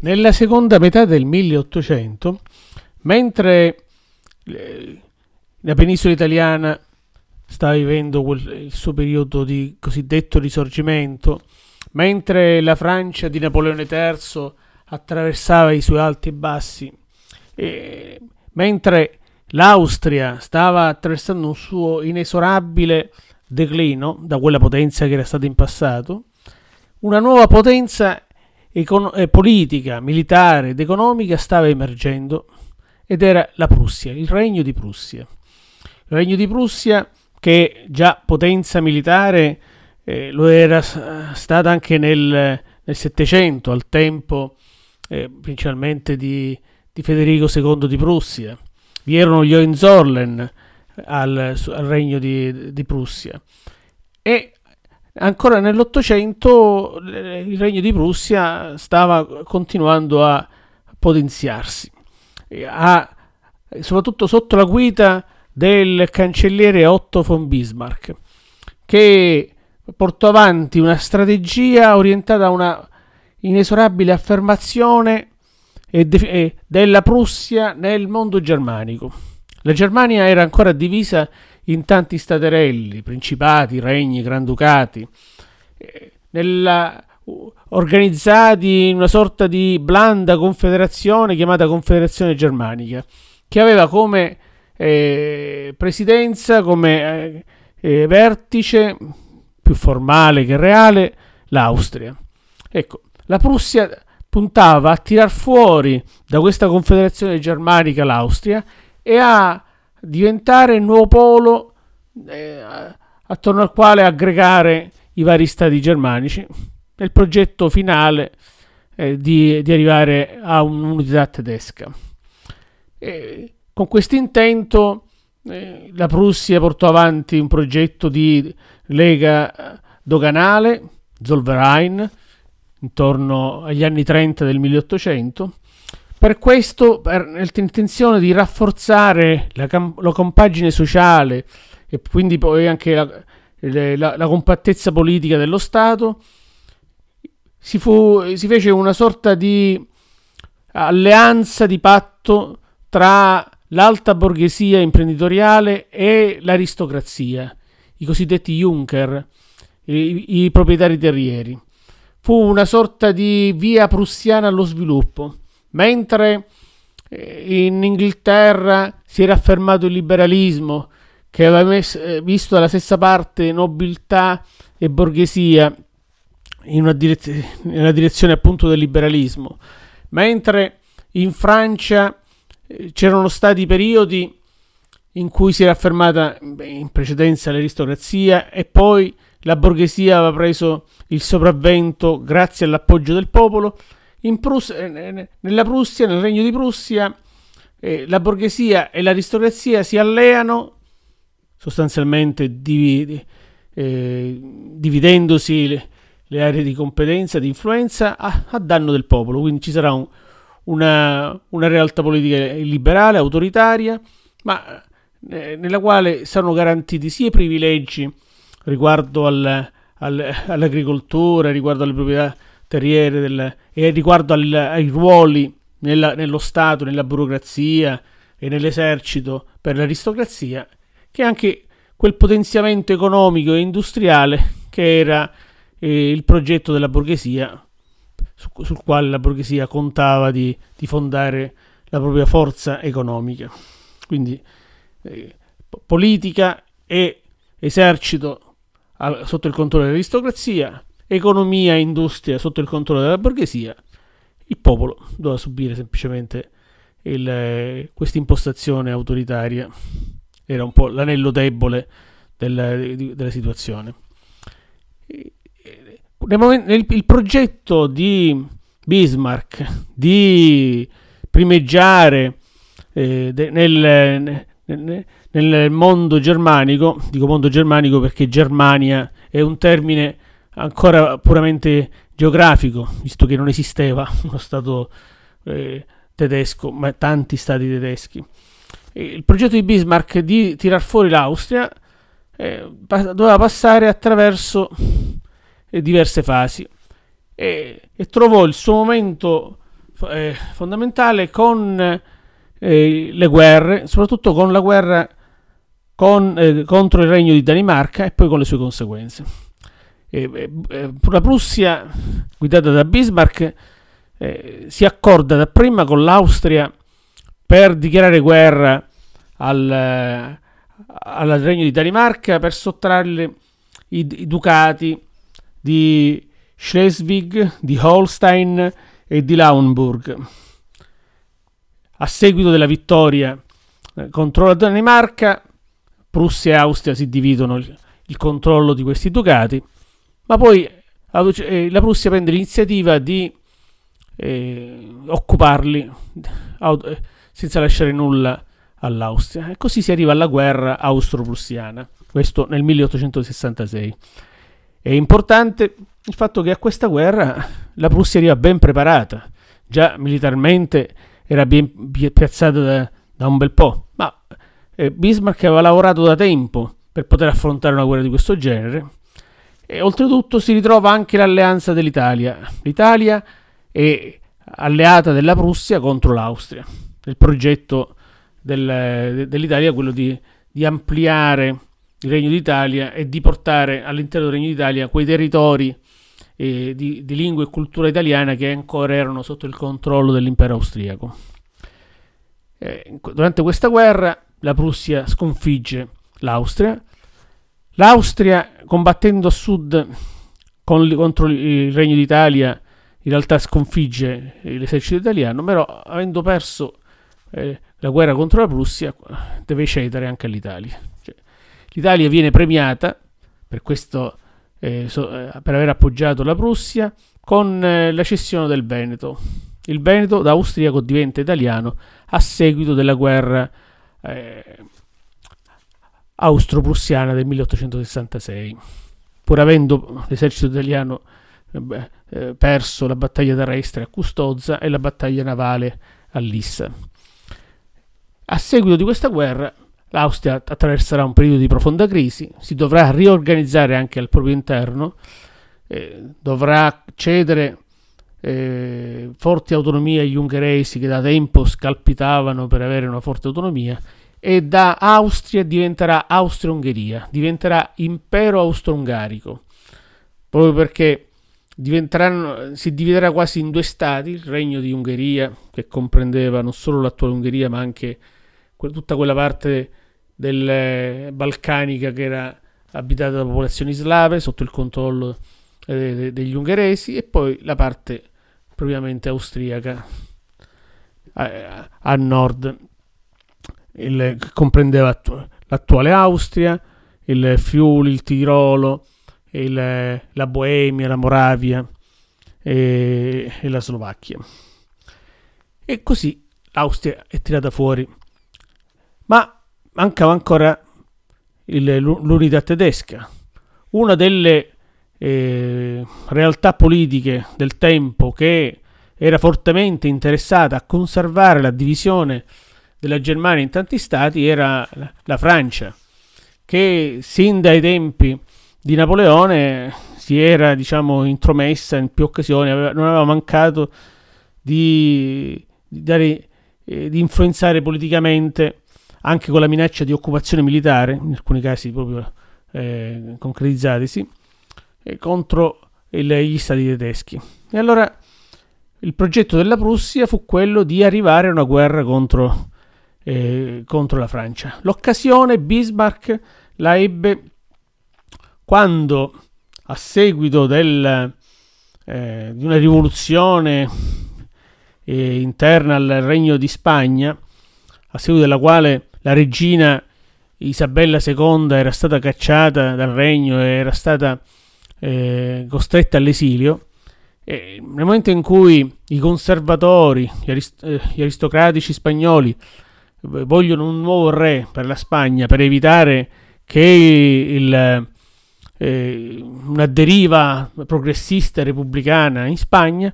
Nella seconda metà del 1800, mentre eh, la penisola italiana stava vivendo quel, il suo periodo di cosiddetto risorgimento, mentre la Francia di Napoleone III attraversava i suoi alti e bassi, e, mentre l'Austria stava attraversando un suo inesorabile declino da quella potenza che era stata in passato, una nuova potenza econ- eh, politica, militare ed economica stava emergendo ed era la Prussia, il regno di Prussia. Il regno di Prussia, che già potenza militare, eh, lo era stata anche nel, Settecento, al tempo eh, principalmente di, di, Federico II di Prussia. Vi erano gli Hohenzollern al, al regno di, di Prussia. E ancora nell'Ottocento il regno di Prussia stava continuando a potenziarsi, a, soprattutto sotto la guida del cancelliere Otto von Bismarck, che portò avanti una strategia orientata a una inesorabile affermazione della Prussia nel mondo germanico. La Germania era ancora divisa in tanti staterelli, principati, regni, granducati, eh, nella, organizzati in una sorta di blanda confederazione chiamata Confederazione Germanica, che aveva come eh, presidenza, come eh, eh vertice più formale che reale, l'Austria. Ecco, la Prussia puntava a tirar fuori da questa confederazione germanica l'Austria e a diventare il nuovo polo eh, attorno al quale aggregare i vari stati germanici nel progetto finale eh, di, di, arrivare a un'unità tedesca. E con questo intento eh, la Prussia portò avanti un progetto di lega doganale, Zollverein, intorno agli anni 30 del 1800, per questo, per l'intenzione di rafforzare la, la, compagine sociale e quindi poi anche la, la, la compattezza politica dello Stato, si, fu, si fece una sorta di alleanza di patto tra l'alta borghesia imprenditoriale e l'aristocrazia, i cosiddetti Junker, i, i proprietari terrieri. Fu una sorta di via prussiana allo sviluppo Mentre eh, in Inghilterra si era affermato il liberalismo, che aveva eh, visto dalla stessa parte nobiltà e borghesia in una direz- nella direzione appunto del liberalismo, mentre in Francia eh, c'erano stati periodi in cui si era affermata in precedenza l'aristocrazia e poi la borghesia aveva preso il sopravvento grazie all'appoggio del popolo, Prus- eh, nella Prussia, nel regno di Prussia, eh, la borghesia e l'aristocrazia si alleano sostanzialmente div- eh, dividendosi le, le, aree di competenza, di influenza a, a, danno del popolo. Quindi ci sarà un, una, una, realtà politica liberale, autoritaria, ma eh, nella quale saranno garantiti sia i privilegi riguardo al, al, all'agricoltura, riguardo alle proprietà terriere del, e riguardo al, ai ruoli nella, nello Stato, nella burocrazia e nell'esercito per l'aristocrazia, che anche quel potenziamento economico e industriale che era eh, il progetto della borghesia, su, sul quale la borghesia contava di, di, fondare la propria forza economica. Quindi eh, politica e esercito sotto il controllo dell'aristocrazia, economia e industria sotto il controllo della borghesia, il popolo doveva subire semplicemente questa impostazione autoritaria. Era un po' l'anello debole del, di, della situazione. Nel il progetto di Bismarck di primeggiare eh, nel, nel, nel mondo germanico, dico mondo germanico perché Germania è un termine ancora puramente geografico, visto che non esisteva uno Stato eh, tedesco, ma tanti Stati tedeschi. Il progetto di Bismarck di tirar fuori l'Austria eh, doveva passare attraverso eh, diverse fasi e, e, trovò il suo momento eh, fondamentale con eh, le guerre, soprattutto con la guerra con, eh, contro il regno di Danimarca e poi con le sue conseguenze. Eh, la Prussia, guidata da Bismarck, si accorda dapprima con l'Austria per dichiarare guerra al, al regno di Danimarca per sottrarle i, i ducati di Schleswig, di Holstein e di Lauenburg. A seguito della vittoria eh, contro la Danimarca, Prussia e Austria si dividono il, il controllo di questi ducati, ma poi eh, la Prussia prende l'iniziativa di eh, occuparli eh, senza lasciare nulla all'Austria. E così si arriva alla guerra austro-prussiana, questo nel 1866. È importante il fatto che a questa guerra la Prussia arriva ben preparata, già militarmente era ben piazzata da, da un bel po', ma eh, Bismarck aveva lavorato da tempo per poter affrontare una guerra di questo genere e oltretutto si ritrova anche l'alleanza dell'Italia. L'Italia è alleata della Prussia contro l'Austria. Il progetto del, dell'Italia è quello di, di ampliare il Regno d'Italia e di portare all'interno del Regno d'Italia quei territori eh, di, di, lingua e cultura italiana che ancora erano sotto il controllo dell'impero austriaco. Eh, durante questa guerra la Prussia sconfigge l'Austria. L'Austria, combattendo a sud con, contro il Regno d'Italia, in realtà sconfigge l'esercito italiano, però avendo perso eh, la guerra contro la Prussia, deve cedere anche all'Italia. Cioè, L'Italia viene premiata per, questo, eh, so, eh, per aver appoggiato la Prussia con eh, la cessione del Veneto. Il Veneto da austriaco diventa italiano a seguito della guerra eh, austro-prussiana del 1866. Pur avendo l'esercito italiano eh, eh, perso la battaglia terrestre a Custozza e la battaglia navale a Lissa. A seguito di questa guerra L'Austria attraverserà un periodo di profonda crisi, si dovrà riorganizzare anche al proprio interno, eh, dovrà cedere eh, forti autonomie agli ungheresi che da tempo scalpitavano per avere una forte autonomia e da Austria diventerà Austria-Ungheria, diventerà impero austro-ungarico, proprio perché si dividerà quasi in due stati, il regno di Ungheria che comprendeva non solo l'attuale Ungheria ma anche tutta quella parte del eh, balcanica che era abitata da popolazioni slave sotto il controllo eh, degli ungheresi e poi la parte propriamente austriaca a, a nord il, comprendeva attu- l'attuale Austria il Friuli, il Tirolo il, la Boemia, la Moravia e, e la Slovacchia. E così l'Austria è tirata fuori. Ma mancava ancora il, l'unità tedesca, una delle eh, realtà politiche del tempo che era fortemente interessata a conservare la divisione della Germania in tanti stati era la, Francia, che sin dai tempi di Napoleone si era diciamo intromessa in più occasioni, aveva, non aveva mancato di, di, dare, eh, di influenzare politicamente anche con la minaccia di occupazione militare, in alcuni casi proprio eh, concretizzatisi, eh, contro il, gli stati tedeschi. E allora il progetto della Prussia fu quello di arrivare a una guerra contro, eh, contro la Francia. L'occasione Bismarck la ebbe quando, a seguito del, eh, di una rivoluzione eh, interna al Regno di Spagna, a seguito della quale la regina Isabella II era stata cacciata dal regno e era stata eh, costretta all'esilio. Nel momento in cui i conservatori, gli, arist- eh, gli aristocratici spagnoli vogliono un nuovo re per la Spagna per evitare che il, eh, una deriva progressista repubblicana in Spagna,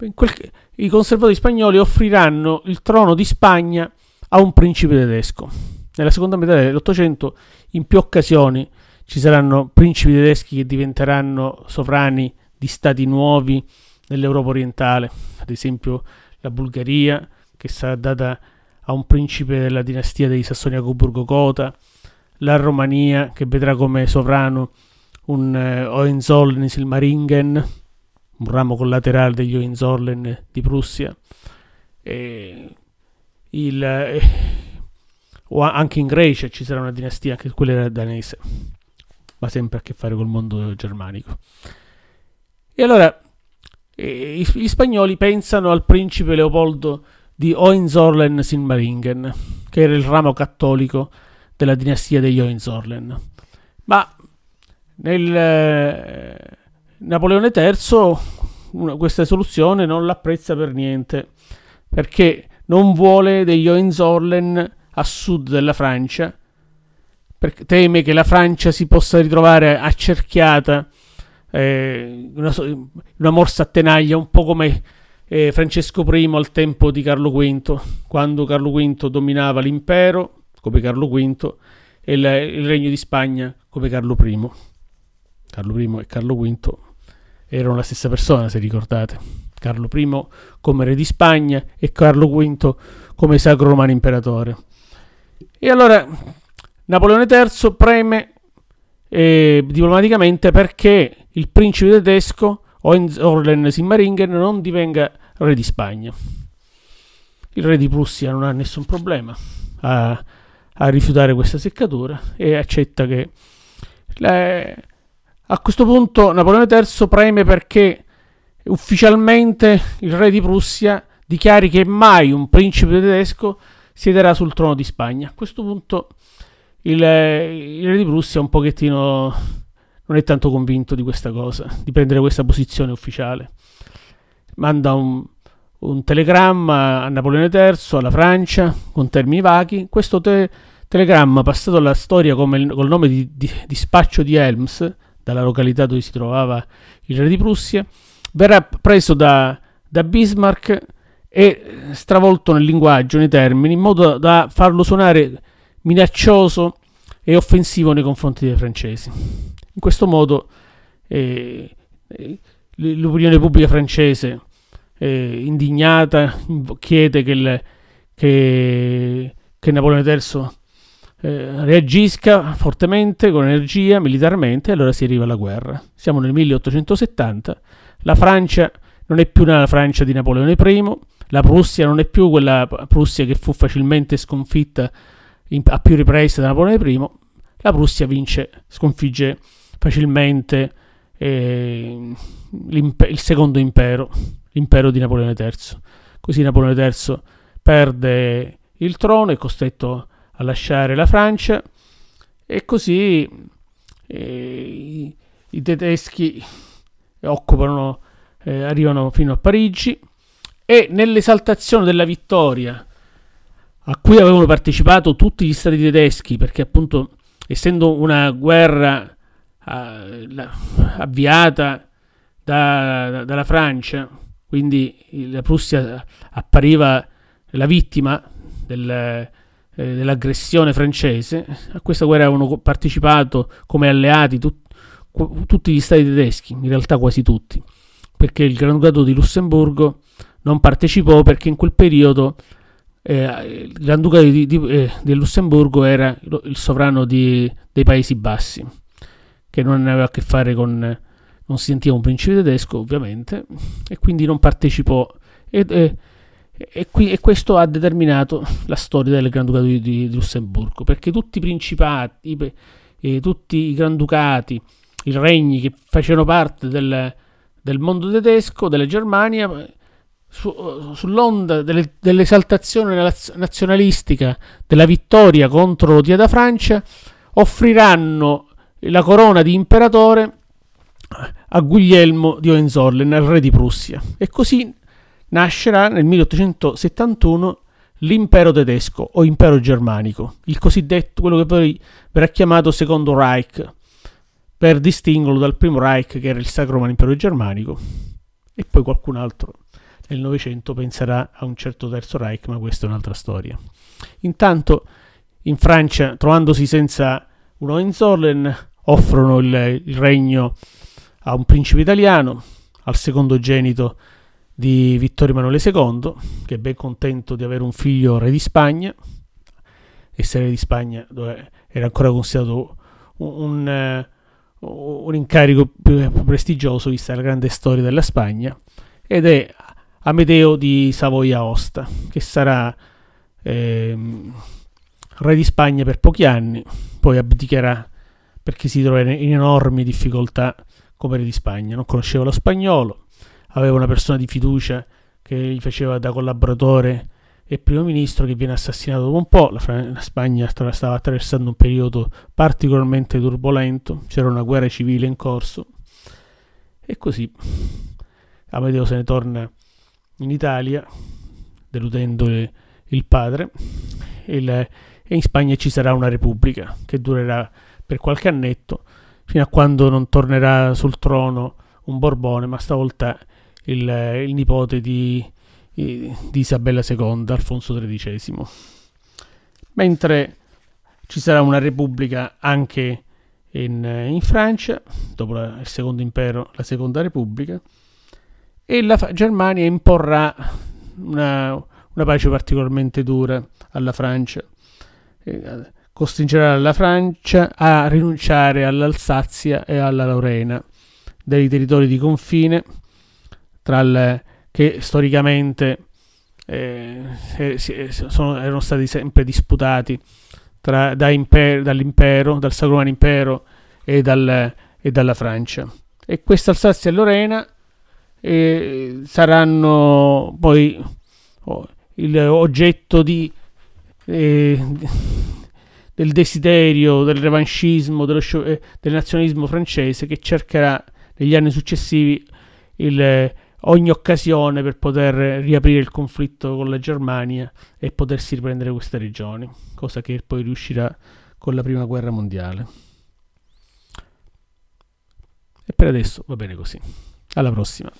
in quel, i conservatori spagnoli offriranno il trono di Spagna a un principe tedesco. Nella seconda metà dell'Ottocento, in più occasioni, ci saranno principi tedeschi che diventeranno sovrani di stati nuovi nell'Europa orientale, ad esempio la Bulgaria, che sarà data a un principe della dinastia dei Sassonia-Coburgo-Gotha, la Romania, che vedrà come sovrano un eh, Hohenzollern-Silmaringen, un ramo collaterale degli Hohenzollern di Prussia, e il, eh, o anche in Grecia ci sarà una dinastia, anche quella era danese, ma sempre a che fare col mondo germanico. E allora eh, gli spagnoli pensano al principe Leopoldo di Hohenzollern-Sigmaringen, che era il ramo cattolico della dinastia degli Hohenzollern. Ma nel eh, Napoleone III una, questa soluzione non l'apprezza per niente, perché non vuole degli Hohenzollern a sud della Francia, perché teme che la Francia si possa ritrovare accerchiata eh, una, una morsa a tenaglia, un po' come eh, Francesco I al tempo di Carlo V, quando Carlo V dominava l'impero, come Carlo V, e il, il regno di Spagna, come Carlo I. Carlo I e Carlo V erano la stessa persona, se ricordate. Carlo I come re di Spagna e Carlo V come sacro romano imperatore. E allora Napoleone III preme eh, diplomaticamente perché il principe tedesco Hohenzollern Simmaringen non divenga re di Spagna. Il re di Prussia non ha nessun problema a, a rifiutare questa seccatura e accetta che le, a questo punto Napoleone III preme perché ufficialmente il re di Prussia dichiari che mai un principe tedesco siederà sul trono di Spagna. A questo punto il, il re di Prussia un pochettino non è tanto convinto di questa cosa, di prendere questa posizione ufficiale. Manda un, un telegramma a Napoleone III, alla Francia, con termini vaghi. Questo te- telegramma, passato alla storia come col nome di, di dispaccio di Helms, dalla località dove si trovava il re di Prussia, verrà preso da, da Bismarck e stravolto nel linguaggio, nei termini, in modo da farlo suonare minaccioso e offensivo nei confronti dei francesi. In questo modo eh, eh l'opinione pubblica francese, eh, indignata, chiede che, il, che, che Napoleone III eh, reagisca fortemente, con energia, militarmente, e allora si arriva alla guerra. Siamo nel 1870, la Francia non è più la Francia di Napoleone I, la Prussia non è più quella Prussia che fu facilmente sconfitta in, a più riprese da Napoleone I, la Prussia vince, sconfigge facilmente eh, il secondo impero, l'impero di Napoleone III. Così Napoleone III perde il trono, è costretto a lasciare la Francia e così eh, i, tedeschi occupano, eh, arrivano fino a Parigi e nell'esaltazione della vittoria a cui avevano partecipato tutti gli stati tedeschi perché appunto essendo una guerra avviata da, da, dalla Francia quindi la Prussia appariva la vittima del, eh, dell'aggressione francese. A questa guerra avevano partecipato come alleati tut, tutti gli stati tedeschi, in realtà quasi tutti, perché il Granducato di Lussemburgo non partecipò perché in quel periodo eh, il Granducato di, di, eh, di, Lussemburgo era il sovrano di, dei Paesi Bassi, che non aveva a che fare con... non si sentiva un principe tedesco ovviamente, e quindi non partecipò. E, e, e, qui, e, questo ha determinato la storia del Granducato di, di, di Lussemburgo, perché tutti i principati, i, eh, tutti i granducati, i regni che facevano parte del, del mondo tedesco, della Germania, su, sull'onda delle, dell'esaltazione nazionalistica della vittoria contro Dia da Francia, offriranno la corona di imperatore a Guglielmo di Hohenzollern, re di Prussia. E così nascerà nel 1871 l'impero tedesco o impero germanico, il cosiddetto, quello che poi verrà chiamato secondo Reich, per distinguerlo dal primo Reich che era il Sacro Romano Impero Germanico, e poi qualcun altro nel Novecento penserà a un certo terzo Reich, ma questa è un'altra storia. Intanto in Francia, trovandosi senza un Hohenzollern, offrono il, il regno a un principe italiano, al secondogenito di Vittorio Emanuele II, che è ben contento di avere un figlio re di Spagna, essere re di Spagna dove era ancora considerato un, un, un incarico più prestigioso vista la grande storia della Spagna, ed è Amedeo di Savoia-Aosta, che sarà ehm, re di Spagna per pochi anni, poi abdicherà perché si trova in enormi difficoltà come re di Spagna, non conosceva lo spagnolo, aveva una persona di fiducia che gli faceva da collaboratore e primo ministro che viene assassinato dopo un po', la, la Spagna stava attraversando un periodo particolarmente turbolento, c'era una guerra civile in corso. E così Amedeo se ne torna in Italia deludendo il padre il, e in Spagna ci sarà una repubblica che durerà per qualche annetto fino a quando non tornerà sul trono un Borbone, ma stavolta il, il nipote di, di, Isabella II, Alfonso XIII. Mentre ci sarà una repubblica anche in, in Francia, dopo la, il secondo impero, la seconda repubblica, e la Germania imporrà una, una pace particolarmente dura alla Francia. Costringerà la Francia a rinunciare all'Alsazia e alla Lorena, dei territori di confine il, che storicamente eh, sono, erano stati sempre disputati tra, da imper, dall'impero, dal Sacro Romano Impero e, dal, e, dalla Francia. E questa Alsazia e Lorena eh, saranno poi oh, il oggetto di, eh, del desiderio, del revanchismo, dello, eh, del nazionalismo francese che cercherà negli anni successivi il, ogni occasione per poter riaprire il conflitto con la Germania e potersi riprendere queste regioni, cosa che poi riuscirà con la prima guerra mondiale. E per adesso va bene così. Alla prossima.